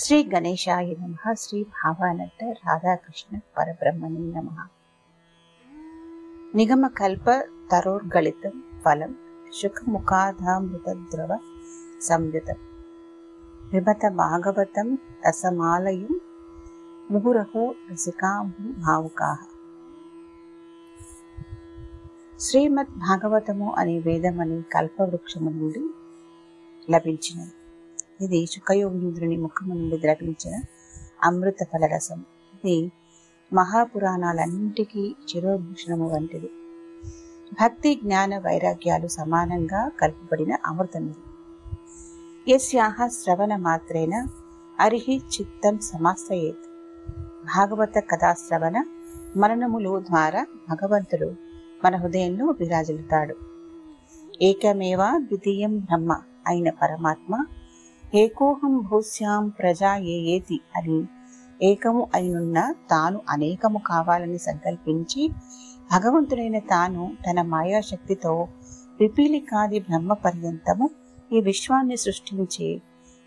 శ్రీ గణేశాయ నమ శ్రీ భావానంద రాధాకృష్ణ పరబ్రహ్మణి నమ. నిగమ కల్ప తరోర్గళితం ఫలం శుఖముఖాధామృతద్రవ సంయుతం. విమత భాగవతం రసమాలయం ముహురహో రసికాంబు భావుకా శ్రీమద్ భాగవతము అనే వేదమని కల్పవృక్షము నుండి లభించినది. ఇది శుకయోగీంద్రుని ముఖము నుండి ద్రవించిన అమృత ఫలరసం. ఇది మహాపురాణాలన్నింటికీ చిరోభూషణము వంటిది. భక్తి జ్ఞాన వైరాగ్యాలు సమానంగా కలుపబడిన అమృతం ఇది. యస్యాహ శ్రవణ మాత్రేన అరిహి చిత్తం సమాశ్రయేత్ భాగవత కథాశ్రవణ మననములు ద్వారా భగవంతుడు మన హృదయంలో విరాజిల్లుతాడు. ఏకమేవా ద్వితీయం బ్రహ్మ అయిన పరమాత్మ ఏకోహం భూస్యాం ప్రజా ఏతి అని. ఏకము అయినున్న తాను అనేకము కావాలని సంకల్పించి భగవంతుడైన తాను తన మాయాశక్తితో విపీలికాది బ్రహ్మ పర్యంతము ఈ విశ్వాన్ని సృష్టించి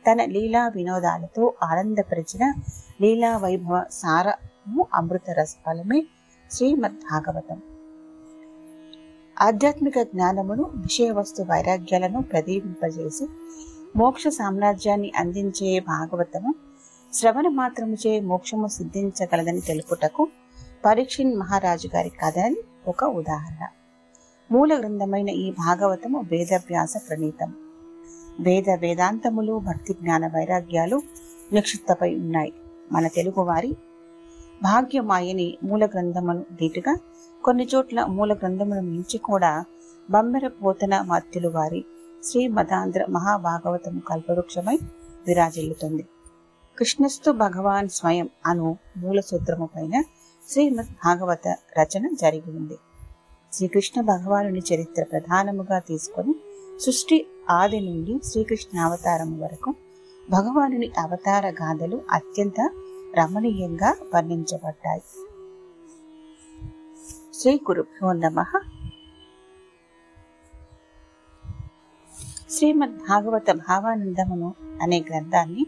తన లీలా వినోదాలతో ఆనందపరిచిన లీలా వైభవ సారము అమృత రసఫలమే శ్రీమద్ భాగవతం ఆధ్యాత్మిక జ్ఞానమును విషయ వస్తు వైరాగ్యాలను ప్రదీపింపజేసి మోక్ష సామ్రాజ్యాన్ని అందించే భాగవతము శ్రవణ మాత్రముచే మోక్షము సిద్ధించగలదని తెలుపుటకు పరీక్షిన్ మహారాజు గారి కథని ఒక ఉదాహరణ. మూల గ్రంథమైన ఈ భాగవతము వేదవ్యాస ప్రణీతం. వేద వేదాంతములు భక్తి జ్ఞాన వైరాగ్యాలు నిక్షిప్తపై ఉన్నాయి. మన తెలుగువారి భాగ్యమాయని మూల గ్రంథమును దీటుగా కొన్ని చోట్ల మూల గ్రంథమును మించి కూడా బమ్మెర పోతన మత్యులు వారి శ్రీ మదాంధ్ర మహాభాగవతము కల్పవృక్షమై విరాజిల్లుతుంది. కృష్ణస్తు భగవాన్ స్వయం అను మూల సూత్రము పైన శ్రీమద్ భాగవత రచన జరిగి ఉంది. శ్రీకృష్ణ భగవానుని చరిత్ర ప్రధానముగా తీసుకొని సృష్టి ఆది నుండి శ్రీకృష్ణ అవతారం వరకు భగవానుని అవతార గాథలు అత్యంత రమణీయంగా వర్ణించబడ్డాయి. శ్రీ గురుభ్యో నమ. శ్రీమద్ భాగవత భావానందమును అనే గ్రంథాన్ని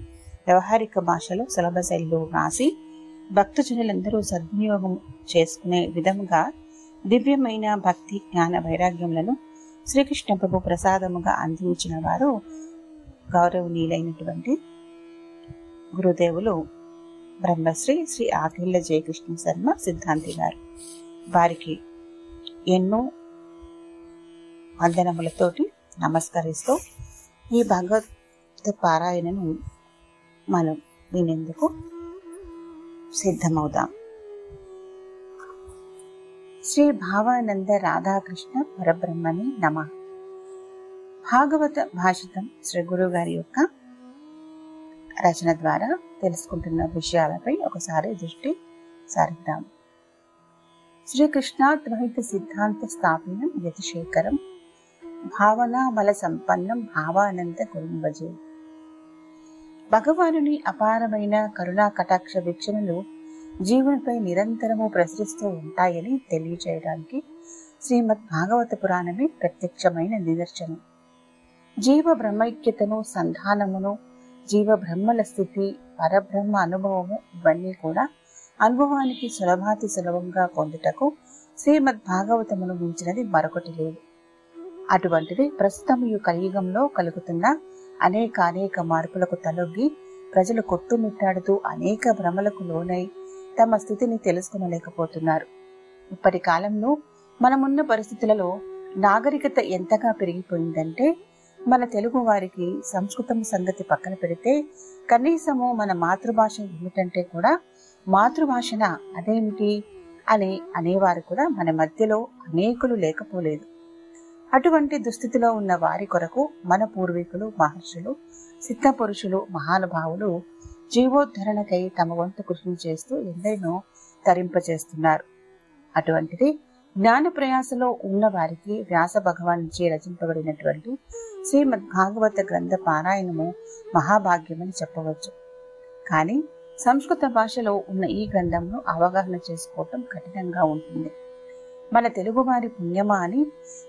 వ్యవహారిక భాషలో సులభ శైలిలో రాసి భక్తజనులందరూ సద్వినియోగం చేసుకునే విధముగా దివ్యమైన భక్తి జ్ఞాన వైరాగ్యములను శ్రీకృష్ణ ప్రభు ప్రసాదముగా అందించిన వారు గౌరవనీయులైనటువంటి గురుదేవులు బ్రహ్మశ్రీ శ్రీ ఆకిళ్ళ జయకృష్ణ శర్మ సిద్ధాంతి గారు. వారికి ఎన్నో వందనములతోటి నమస్కరిస్తూ ఈ భగవద్ పారాయణను మనం వినేందుకు సిద్ధమవుదాం. శ్రీ భావానంద రాధాకృష్ణ పరబ్రహ్మని నమ. భాగవత భాషితం శ్రీ గురువు గారి యొక్క రచన ద్వారా తెలుసుకుంటున్న విషయాలపై ఒకసారి దృష్టి సారిద్దాం. శ్రీకృష్ణాద్వైత సిద్ధాంత స్థాపనం యతిశేఖరం భావనా బల సంపన్నం భావానంద గురుంభజే భగవానుని అపారమైన కరుణా కటాక్ష వీక్షణలు జీవునిపై నిరంతరము ప్రసరిస్తూ ఉంటాయని తెలియచేయడానికి శ్రీమద్ భాగవత పురాణమే ప్రత్యక్షమైన నిదర్శనం. జీవ బ్రహ్మైక్యతను సంధానమును జీవ బ్రహ్మల స్థితి పరబ్రహ్మ అనుభవము ఇవన్నీ కూడా అనుభవానికి సులభాతి సులభంగా పొందుటకు శ్రీమద్ భాగవతమును మించినది మరొకటి లేదు. అటువంటిది ప్రస్తుతం ఈ కలియుగంలో కలుగుతున్న అనేక అనేక మార్పులకు తలొగ్గి ప్రజలు కొట్టుమిట్టాడుతూ అనేక భ్రమలకు లోనై తమ స్థితిని తెలుసుకునలేకపోతున్నారు. ఇప్పటి కాలంలో మనమున్న పరిస్థితులలో నాగరికత ఎంతగా పెరిగిపోయిందంటే మన తెలుగు వారికి సంస్కృతం సంగతి పక్కన పెడితే కనీసము మన మాతృభాష ఏమిటంటే కూడా మాతృభాషన అదేమిటి అని అనేవారు కూడా మన మధ్యలో అనేకులు లేకపోలేదు. అటువంటి దుస్థితిలో ఉన్న వారి కొరకు మన పూర్వీకులు మహర్షులు సిద్ధపురుషులు మహానుభావులు జీవోద్ధరణకై తమ వంతు కృషి చేస్తూ ఎందరినో తరింపచేస్తున్నారు అటువంటిది జ్ఞాన ప్రయాసలో ఉన్న వారికి వ్యాస భగవాన్ నుంచి రచింపబడినటువంటి శ్రీమద్ భాగవత గ్రంథ పారాయణము మహాభాగ్యమని చెప్పవచ్చు. కానీ సంస్కృత భాషలో ఉన్న ఈ గ్రంథంను అవగాహన చేసుకోవటం కఠినంగా ఉంటుంది. మన తెలుగువారి పుణ్యమా అని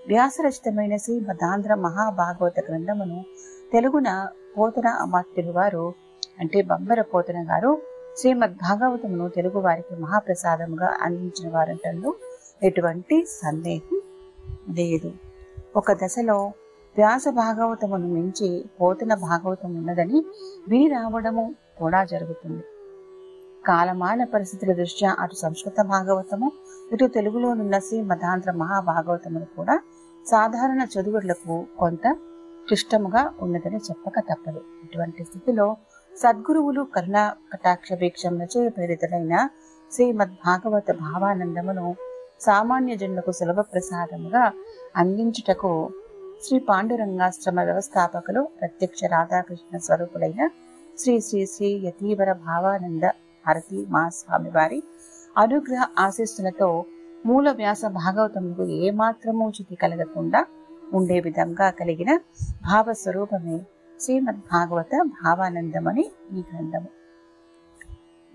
వ్యాసరచితమైన శ్రీమదాంధ్ర మహాభాగవత గ్రంథమును తెలుగున పోతన అమాత్యులు వారు అంటే బంబర పోతన గారు శ్రీమద్ భాగవతమును తెలుగు వారికి మహాప్రసాదముగా అందించిన వారంటంలో ఎటువంటి సందేహం లేదు. ఒక దశలో వ్యాస భాగవతమును మించి పోతన భాగవతం ఉన్నదని విని రావడము కూడా జరుగుతుంది. కాలమాన పరిస్థితుల దృష్ట్యా అటు సంస్కృత భాగవతము ఇటు తెలుగులోనున్న శ్రీ మతాంధ్ర మహాభాగవతములు కూడా సాధారణ చదువులకు కొంత క్లిష్టముగా ఉన్నదని చెప్పక తప్పదు. ఇటువంటి స్థితిలో సద్గురువులు కరుణా కటాక్ష వీక్షములచే ప్రేరితులైన శ్రీమద్ భాగవత భావానందమును సామాన్య జనులకు సులభ ప్రసాదముగా అందించుటకు శ్రీ పాండురంగాశ్రమ వ్యవస్థాపకులు ప్రత్యక్ష రాధాకృష్ణ స్వరూపులైన శ్రీ శ్రీ శ్రీ యతీవర భావానంద భారతి మహాస్వామి వారి అనుగ్రహ ఆశీస్సులతో మూల వ్యాస భాగవతములకు ఏమాత్రము చ్యుతి కలగకుండా ఉండే విధంగా కలిగిన భావస్వరూపమే శ్రీమద్ భాగవత భావానందమని ఈ గ్రంథము.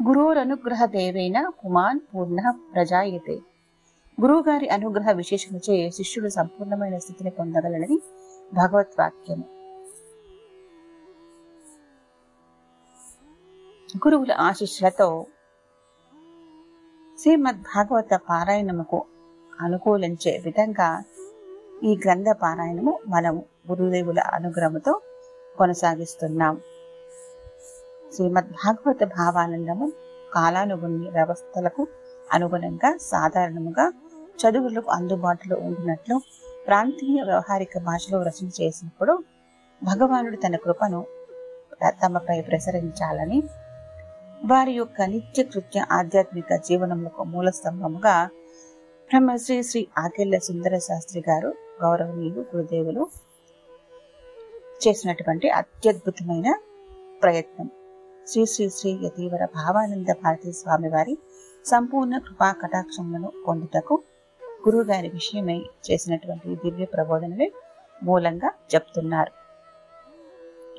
గురోరనుగ్రహ దేవేన పుమాన్ పూర్ణ ప్రజాయతే. గురువుగారి అనుగ్రహ విశేషముచే శిష్యుడు సంపూర్ణమైన స్థితిని పొందగలనని భగవద్వాక్యము గురువుల ఆశీస్సులతో శ్రీమద్ భాగవత పారాయణముకు అనుకూలించే విధంగా ఈ గ్రంథ పారాయణము మనము గురుదేవుల అనుగ్రహంతో కొనసాగిస్తున్నాం. శ్రీమద్ భాగవత భావానందము కాలానుగుణ్య వ్యవస్థలకు అనుగుణంగా సాధారణముగా చదువులకు అందుబాటులో ఉండినట్లు ప్రాంతీయ వ్యవహారిక భాషలో రచన చేసినప్పుడు భగవానుడు తన కృపను తమపై ప్రసరించాలని వారి యొక్క నిత్య కృత్య ఆధ్యాత్మిక జీవనములకు మూల స్తంభముగా బ్రహ్మశ్రీ శ్రీ ఆకెళ్ళ సుందర శాస్త్రి గారు గౌరవనీయులు గురుదేవులు చేసినటువంటి అత్యద్భుతమైన ప్రయత్నం. శ్రీ శ్రీ శ్రీ యతీవర భావానంద భారతీ స్వామి వారి సంపూర్ణ కృపా కటాక్షములను పొందుటకు గురువు గారి విషయమై చేసినటువంటి దివ్య ప్రబోధనలే మూలంగా చెప్తున్నారు.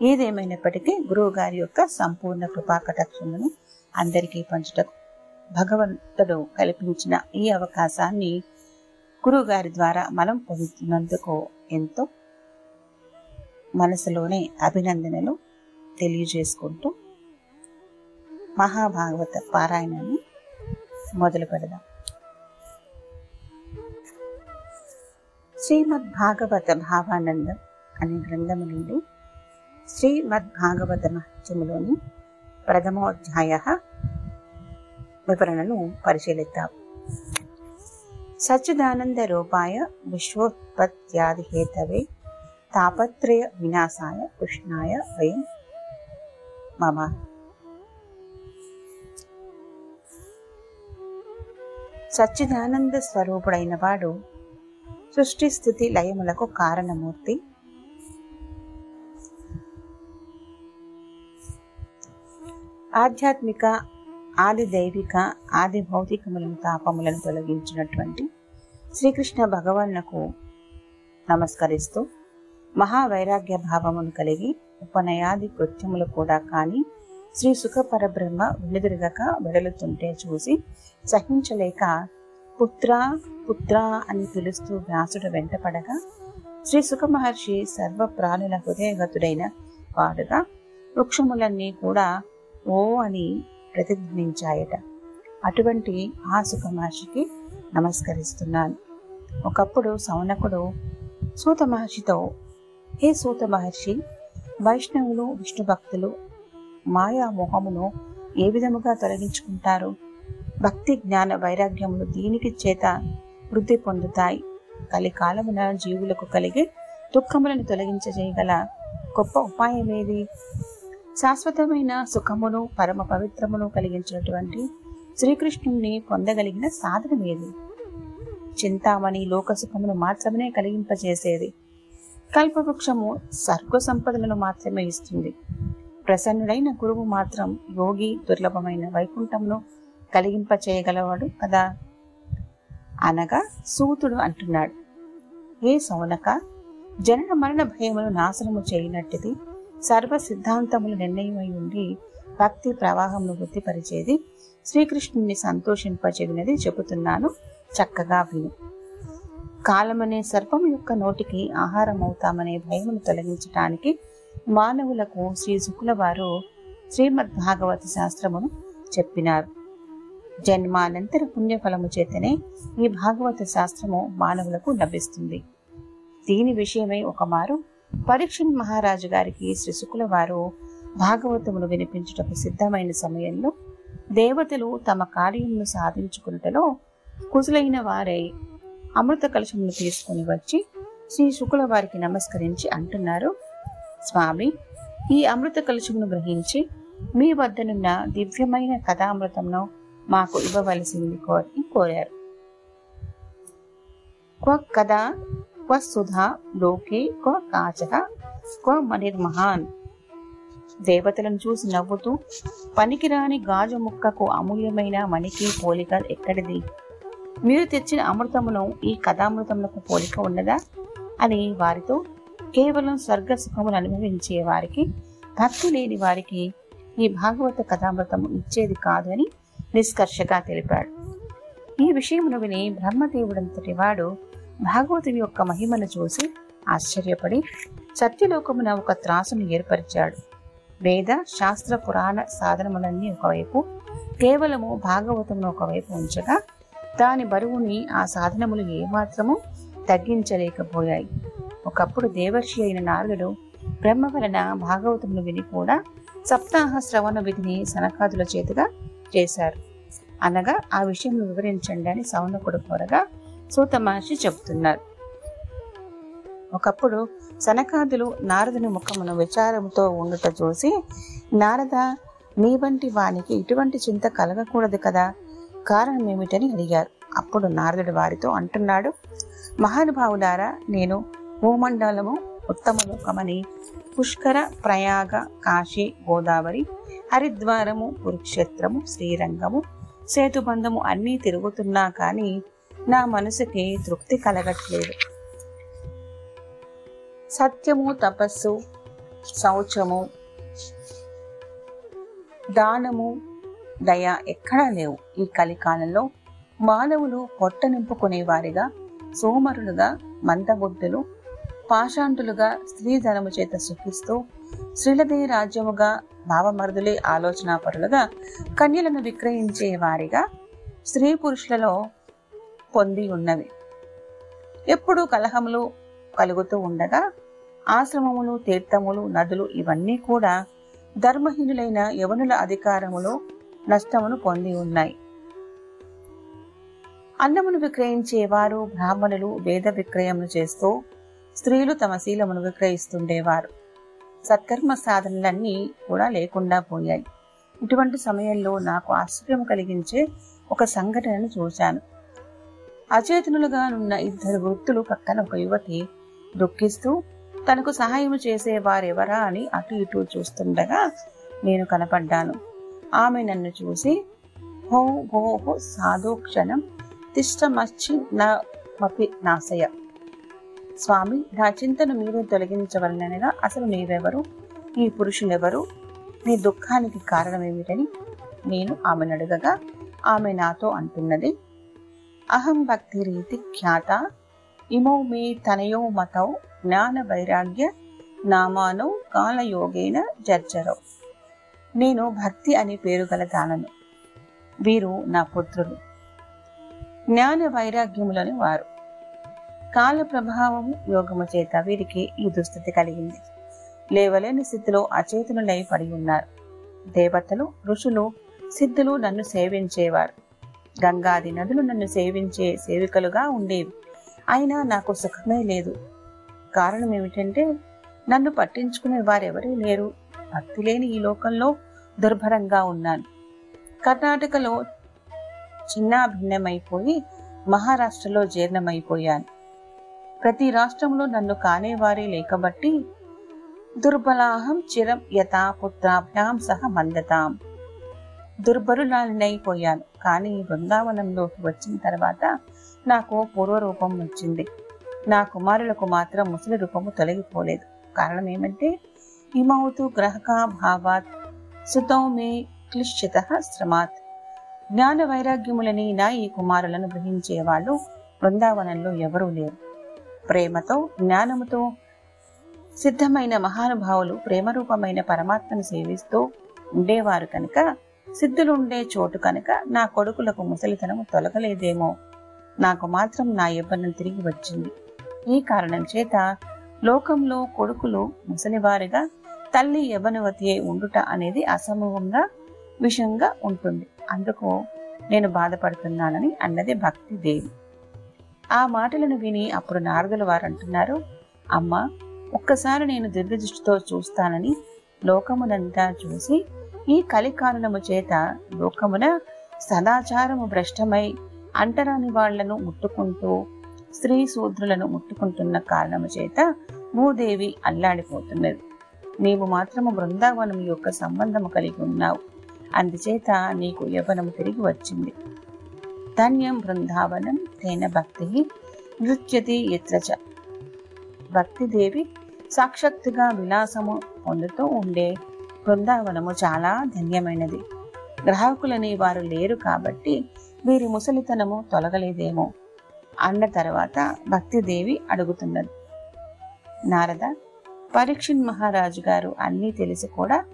ఏదేమైనప్పటికీ గురువు గారి యొక్క సంపూర్ణ కృపాకటాక్షములను అందరికీ పంచుటకు భగవంతుడు కల్పించిన ఈ అవకాశాన్ని గురువుగారి ద్వారా మనం పొందుతున్నందుకు ఎంతో మనసులోనే అభినందనలు తెలియజేసుకుంటూ మహాభాగవత పారాయణాన్ని మొదలు పెడదాం. శ్రీమద్ భాగవత భావానందం అనే గ్రంథము నుండి శ్రీమద్ మహత్యములోని ప్రథమోధ్యాయ వివరణను పరిశీలిద్దాం. సచ్చిదానంద రూపాయ విశ్వోత్పత్యాది హేతవే తాపత్రయ వినాశాయ కృష్ణాయ వయం మమ. సచ్చిదానంద స్వరూపుడైన వాడు సృష్టి స్థితి లయములకు కారణమూర్తి. ఆధ్యాత్మిక ఆది దైవిక ఆది భౌతికములను తాపములను తొలగించినటువంటి శ్రీకృష్ణ భగవాన్లకు నమస్కరిస్తూ మహావైరాగ్య భావమును కలిగి ఉపనయాది కృత్యములు కూడా కాని శ్రీ సుఖ పరబ్రహ్మ వెలుదిరగక వెడలుతుంటే చూసి సహించలేక పుత్ర పుత్ర అని పిలుస్తూ వ్యాసుడు వెంటపడగా శ్రీ సుఖ మహర్షి సర్వ ప్రాణుల హృదయగతుడైన వాడుగా వృక్షములన్నీ కూడా ఓ అని ప్రతిధ్వనించాయట. అటువంటి ఆ సుఖమహర్షికి నమస్కరిస్తున్నాను. ఒకప్పుడు సౌనకుడు సూత మహర్షితో హే సూత మహర్షి వైష్ణవులు విష్ణు భక్తులు మాయా మోహమును ఏ విధముగా తొలగించుకుంటారు? భక్తి జ్ఞాన వైరాగ్యములు దీనికి చేత వృద్ధి పొందుతాయి. కలికాలమున జీవులకు కలిగే దుఃఖములను తొలగించజేయగల గొప్ప ఉపాయం ఏది శాశ్వతమైన సుఖమును పరమ పవిత్రమును కలిగించినటువంటి శ్రీకృష్ణుణ్ణి పొందగలిగిన సాధనమేది చింతామణి లోక సుఖమును మాత్రమే కలిగింపజేసేది. కల్పవృక్షము సర్గ సంపదలను మాత్రమే ఇస్తుంది. ప్రసన్నుడైన గురువు మాత్రం యోగి దుర్లభమైన వైకుంఠమును కలిగింపచేయగలవాడు కదా? అనగా సూతుడు అంటున్నాడు. ఏ సౌనక జనన మరణ భయమును నాశనము చేయనట్టుది సర్వ సిద్ధాంతములు నిర్ణయమై ఉండి భక్తి ప్రవాహమును వృద్ధిపరిచేది. శ్రీకృష్ణుని సంతోషింపజగినది చెబుతున్నాను. చక్కగా విను. కాలమనే సర్పం యొక్క నోటికి ఆహారం అవుతామనే భయమును తొలగించటానికి మానవులకు శ్రీ శుకుల వారు శ్రీమద్ భాగవత శాస్త్రమును చెప్పినారు. జన్మానంతర పుణ్యఫలము చేతనే ఈ భాగవత శాస్త్రము మానవులకు లభిస్తుంది. దీని విషయమై ఒకమారు పరీక్షణ్ మహారాజు గారికి శ్రీ శుకుల వారు భాగవతమును వినిపించుటకు సిద్ధమైన సమయంలో దేవతలు తమ కార్యమును సాధించుకున్నటలో కుసులైన వారై అమృత కలశమును తీసుకుని వచ్చి శ్రీ శుకుల వారికి నమస్కరించి అంటున్నారు. స్వామి ఈ అమృత కలశమును గ్రహించి మీ వద్దనున్న దివ్యమైన కథామృతంను మాకు ఇవ్వవలసింది కోరి కోరారు. క్వ కథ క్వ సుధా లోకే క్వ కాచక క్వ మనిర్మహాన్ దేవతలను చూసి నవ్వుతూ పనికిరాని గాజు ముక్కకు అమూల్యమైన మణికి పోలిక ఎక్కడిది? మీరు తెచ్చిన అమృతమును ఈ కథామృతములకు పోలిక ఉన్నదా? అని వారితో కేవలం స్వర్గ సుఖములు అనుభవించే వారికి భక్తి లేని వారికి ఈ భాగవత కథామృతము ఇచ్చేది కాదు అని నిష్కర్షగా తెలిపాడు. ఈ విషయమును విని బ్రహ్మదేవుడంతటి వాడు భాగవతుని యొక్క మహిమను చూసి ఆశ్చర్యపడి సత్యలోకమున ఒక త్రాసును ఏర్పరిచాడు. వేద శాస్త్ర పురాణ సాధనములన్నీ ఒకవైపు కేవలము భాగవతమును ఒకవైపు ఉంచగా దాని బరువుని ఆ సాధనములు ఏమాత్రము తగ్గించలేకపోయాయి. ఒకప్పుడు దేవర్షి అయిన నారదుడు బ్రహ్మ వలన భాగవతమును విని కూడా సప్తాహ శ్రవణ విధిని సనకాదుల చేతుగా చేశారు. అనగా ఆ విషయం వివరించండి అని సౌనకుడు కోరగా సూత మహర్షి చెబుతున్నారు. ఒకప్పుడు సనకాదులు నారదుని ముఖమును విచారముతో ఉండుట చూసి నారద నీ వంటి వానికి ఇటువంటి చింత కలగకూడదు కదా? కారణం ఏమిటని అడిగారు. అప్పుడు నారదుడు వారితో అంటున్నాడు మహానుభావులారా నేను భూమండలము ఉత్తమ లోకమని పుష్కర ప్రయాగ కాశీ గోదావరి హరిద్వారము కురుక్షేత్రము శ్రీరంగము సేతుబంధము అన్నీ తిరుగుతున్నా కానీ నా మనసుకి తృప్తి కలగట్లేదు. సత్యము తపస్సు శౌచము దానము దయ ఎక్కడా లేవు. ఈ కలికాలంలో మానవులు పొట్ట నింపుకునేవారిగా సోమరులుగా మందబుద్ధులు పాషాంటులుగా స్త్రీధనము చేత సుఖిస్తూ స్త్రీలదే రాజ్యముగా భావమరుదులే ఆలోచనాపరులుగా కన్యలను విక్రయించే వారిగా స్త్రీ పురుషులలో పొంది ఉన్నవి. ఎప్పుడు కలహములు కలుగుతూ ఉండగా ఆశ్రమములు తీర్థములు నదులు ఇవన్నీ కూడా ధర్మహీనులైన యవనుల అధికారములో నష్టమును పొంది ఉన్నాయి. అన్నమును విక్రయించేవారు బ్రాహ్మణులు వేద విక్రయములు చేస్తూ స్త్రీలు తమ శీలమును విక్రయిస్తుండేవారు. సత్కర్మ సాధనలన్నీ కూడా లేకుండా పోయాయి. ఇటువంటి సమయంలో నాకు ఆశ్చర్యం కలిగించే ఒక సంఘటనను చూశాను. అచేతనులుగా ఇద్దరు వృత్తులు పక్కన ఒక యువతి దుఃఖిస్తూ తనకు సహాయం చేసే వారెవరా అని అటు ఇటు చూస్తుండగా నేను కనపడ్డాను. ఆమె నన్ను చూసి హో హో హో సాధు క్షణం నా మపి నాశయ. స్వామి నా చింతను మీరే తొలగించవలనగా అసలు నీవెవరు నీ పురుషులెవరు? నీ దుఃఖానికి కారణమేమిటని నేను ఆమెను అడగగా ఆమె నాతో అంటున్నది అహం భక్తి రీతి ఖ్యాత. ఇమౌ మే తనయో మతౌ జ్ఞాన వైరాగ్య నామాను కాలయోగేన జర్జరౌ. నేను భక్తి అనే పేరు గల దానను. వీరు నా పుత్రులు. జ్ఞాన వైరాగ్యములని వారు. కాల ప్రభావం యోగము చేత వీరికి ఈ దుస్థితి కలిగింది. లేవలేని స్థితిలో అచేతనులై పడి ఉన్నారు. దేవతలు ఋషులు సిద్ధులు నన్ను సేవించేవారు. గంగాది నదులు నన్ను సేవించే సేవికలుగా ఉండేవి. అయినా నాకు సుఖమే లేదు. కారణం ఏమిటంటే నన్ను పట్టించుకునే వారెవరూ లేరు. భక్తి లేని ఈ లోకంలో దుర్భరంగా ఉన్నాను. కర్ణాటకలో చిన్న భిన్నమైపోయి మహారాష్ట్రలో జీర్ణమైపోయాను. ప్రతి రాష్ట్రంలో నన్ను కానేవారే లేకబట్టి దుర్బలాహం చిరం యథా పుత్రాభ్యాం సహ మందతాం. దుర్బరులాలినైపోయాను కానీ బృందావనంలోకి వచ్చిన తర్వాత నాకు పూర్వరూపం వచ్చింది. నా కుమారులకు మాత్రం ముసలి రూపము తొలగిపోలేదు. కారణం ఏమంటే ఇమౌతు గ్రహకా భావాత్ సుతౌ మే క్లిశ్చిత శ్రమాత్. జ్ఞాన వైరాగ్యములని నా ఈ కుమారులను గ్రహించేవాళ్ళు బృందావనంలో ఎవరూ లేరు. ప్రేమతో జ్ఞానముతో సిద్ధమైన మహానుభావులు ప్రేమరూపమైన పరమాత్మను సేవిస్తూ ఉండేవారు కనుక సిద్ధులుండే చోటు కనుక నా కొడుకులకు ముసలితనము తొలగలేదేమో. నాకు మాత్రం నా యవ్వనం తిరిగి వచ్చింది. ఈ కారణం చేత లోకంలో కొడుకులు ముసలివారిగా తల్లి యవనవతి అయి ఉండుట అనేది అసంభవంగా విషయంగా ఉంటుంది. అందుకు నేను బాధపడుతున్నానని అన్నది భక్తి దేవి. ఆ మాటలను విని అప్పుడు నారదుల వారు అంటున్నారు అమ్మ ఒక్కసారి నేను దీర్ఘదృష్టితో చూస్తానని లోకమునంతా చూసి ఈ కలికారణము చేత లోకమున సదాచారము భ్రష్టమై అంటరాని వాళ్ళను ముట్టుకుంటూ స్త్రీ శూద్రులను ముట్టుకుంటున్న కారణము చేత భూదేవి అల్లాడిపోతున్నది. నీవు మాత్రము బృందావనం యొక్క సంబంధము కలిగి ఉన్నావు. అందుచేత నీకు యవ్వనము తిరిగి వచ్చింది. ధన్యం బృందావనం తేన భక్తి నృత్యతి ఎత్రచ భక్తిదేవి సాక్షాత్తుగా విలాసము పొందుతూ ఉండే బృందావనము చాలా ధన్యమైనది. గ్రాహకులని వారు లేరు కాబట్టి వీరి ముసలితనము తొలగలేదేమో అన్న తర్వాత భక్తిదేవి అడుగుతున్నది. నారద పరీక్షణ్ మహారాజు గారు అన్నీ తెలిసి కూడా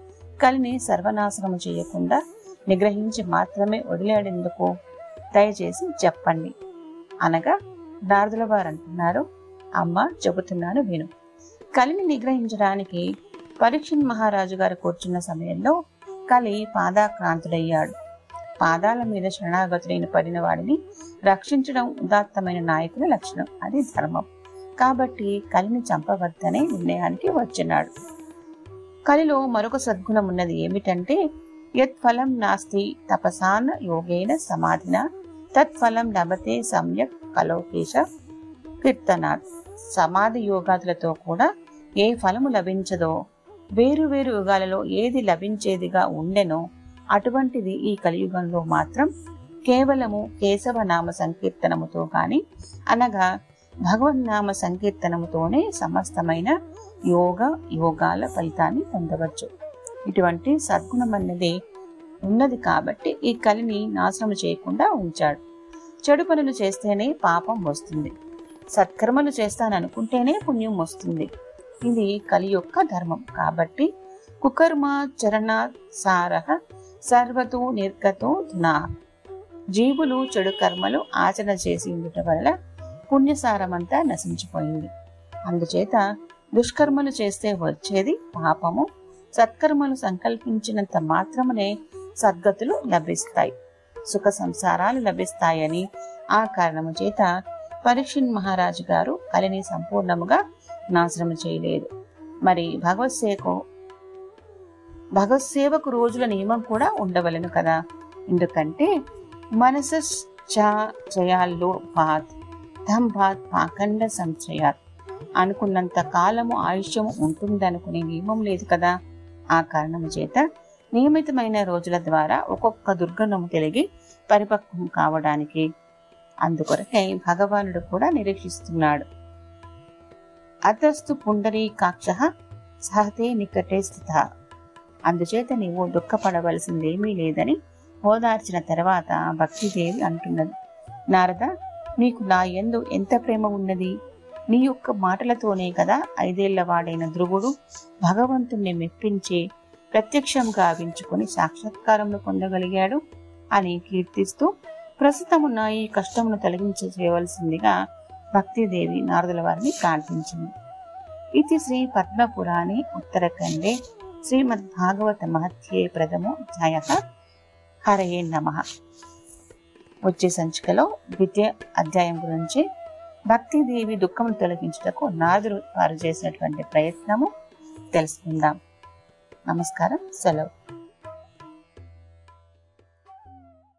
కలిని సర్వనాశనము చేయకుండా నిగ్రహించి మాత్రమే వదిలేడేందుకు? దయచేసి చెప్పండి. అనగా నారదుల వారు అంటున్నారు అమ్మ చెబుతున్నాను విను. కలిని నిగ్రహించడానికి పరీక్షణ్ మహారాజు గారు కూర్చున్న సమయంలో కలి పాదాక్రాంతుడయ్యాడు. పాదాల మీద శరణాగతులైన పడిన వాడిని రక్షించడం ఉదాత్తమైన నాయకుల లక్షణం. అది ధర్మం. కాబట్టి కలిని చంపవద్దనే నిర్ణయానికి వచ్చినాడు. కలిలో మరొక సద్గుణం ఉన్నది ఏమిటంటే యత్ఫలం నాస్తి తపసాన యోగేన సమాధిన తత్ఫలం లభతే సమ్యక్ కలోకేశ కీర్తనాథ్ సమాధి యోగాదులతో కూడా ఏ ఫలము లభించదో వేరు వేరు యుగాలలో ఏది లభించేదిగా ఉండెనో అటువంటిది ఈ కలియుగంలో మాత్రం కేవలము కేశవ నామ సంకీర్తనముతో కానీ అనగా భగవన్నామ సంకీర్తనముతోనే సమస్తమైన యోగ యోగాల ఫలితాన్ని పొందవచ్చు. ఇటువంటి సద్గుణం అన్నది ఉన్నది కాబట్టి ఈ కలిని నాశనం చేయకుండా ఉంచాడు. చెడు పనులు చేస్తేనే పాపం వస్తుంది. సత్కర్మలు చేస్తాననుకుంటేనే పుణ్యం వస్తుంది. ఇది కలి యొక్క ధర్మం. కాబట్టి కుకర్మ చరణ సారహ సర్వతో నిర్గతో నా జీవులు చెడు కర్మలు ఆచరణ చేసి ఉండటం వల్ల పుణ్యసారమంతా నశించిపోయింది. అందుచేత దుష్కర్మలు చేస్తే వచ్చేది పాపము. సత్కర్మలు సంకల్పించినంత మాత్రమునే సద్గతులు లభిస్తాయి. సుఖ సంసారాలు లభిస్తాయని ఆ కారణము చేత పరీక్షిన్ మహారాజు గారు కలిని సంపూర్ణముగా నాశనం చేయలేదు. మరి భగవత్ సేవకు భగవత్ సేవకు రోజుల నియమం కూడా ఉండవలను కదా? ఎందుకంటే మనసు చ జయాల్లో భాత్ ధం భాత్ పాఖండ సంశయాత్ అనుకున్నంత కాలము ఆయుష్యము ఉంటుందనుకునే నియమం లేదు కదా? ఆ కారణము చేత నియమితమైన రోజుల ద్వారా ఒక్కొక్క దుర్గణము తెలిగి పరిపక్వం కావడానికి అందుకొరకై భగవానుడు కూడా నిరీక్షిస్తున్నాడు. అతస్తు పుండరీకాక్ష సహతే నికటే స్థిత. అందుచేత నీవు దుఃఖపడవలసిందేమీ లేదని ఓదార్చిన తర్వాత భక్తిదేవి అంటున్నది. నారద నీకు నా ఎందు ఎంత ప్రేమ ఉన్నది? నీ యొక్క మాటలతోనే కదా ఐదేళ్ళ వాడైన ధ్రువుడు భగవంతుణ్ణి మెప్పించి ప్రత్యక్షం గావించుకొని సాక్షాత్కారంలో పొందగలిగాడు అని కీర్తిస్తూ ప్రస్తుతమున్న ఈ కష్టమును తొలగించ చేయవలసిందిగా భక్తిదేవి నారదుల వారిని ప్రార్థించింది ఇది శ్రీ పద్మపురాణి ఉత్తరఖండే శ్రీమద్భాగవత మహత్యే ప్రథమో జయ హరయే నమ. వచ్చే సంచికలో ద్వితీయ అధ్యాయం గురించి భక్తిదేవి దుఃఖమును తొలగించుటకు నారదులు వారు చేసినటువంటి ప్రయత్నము తెలుసుకుందాం. నమస్కారం. సెలవు.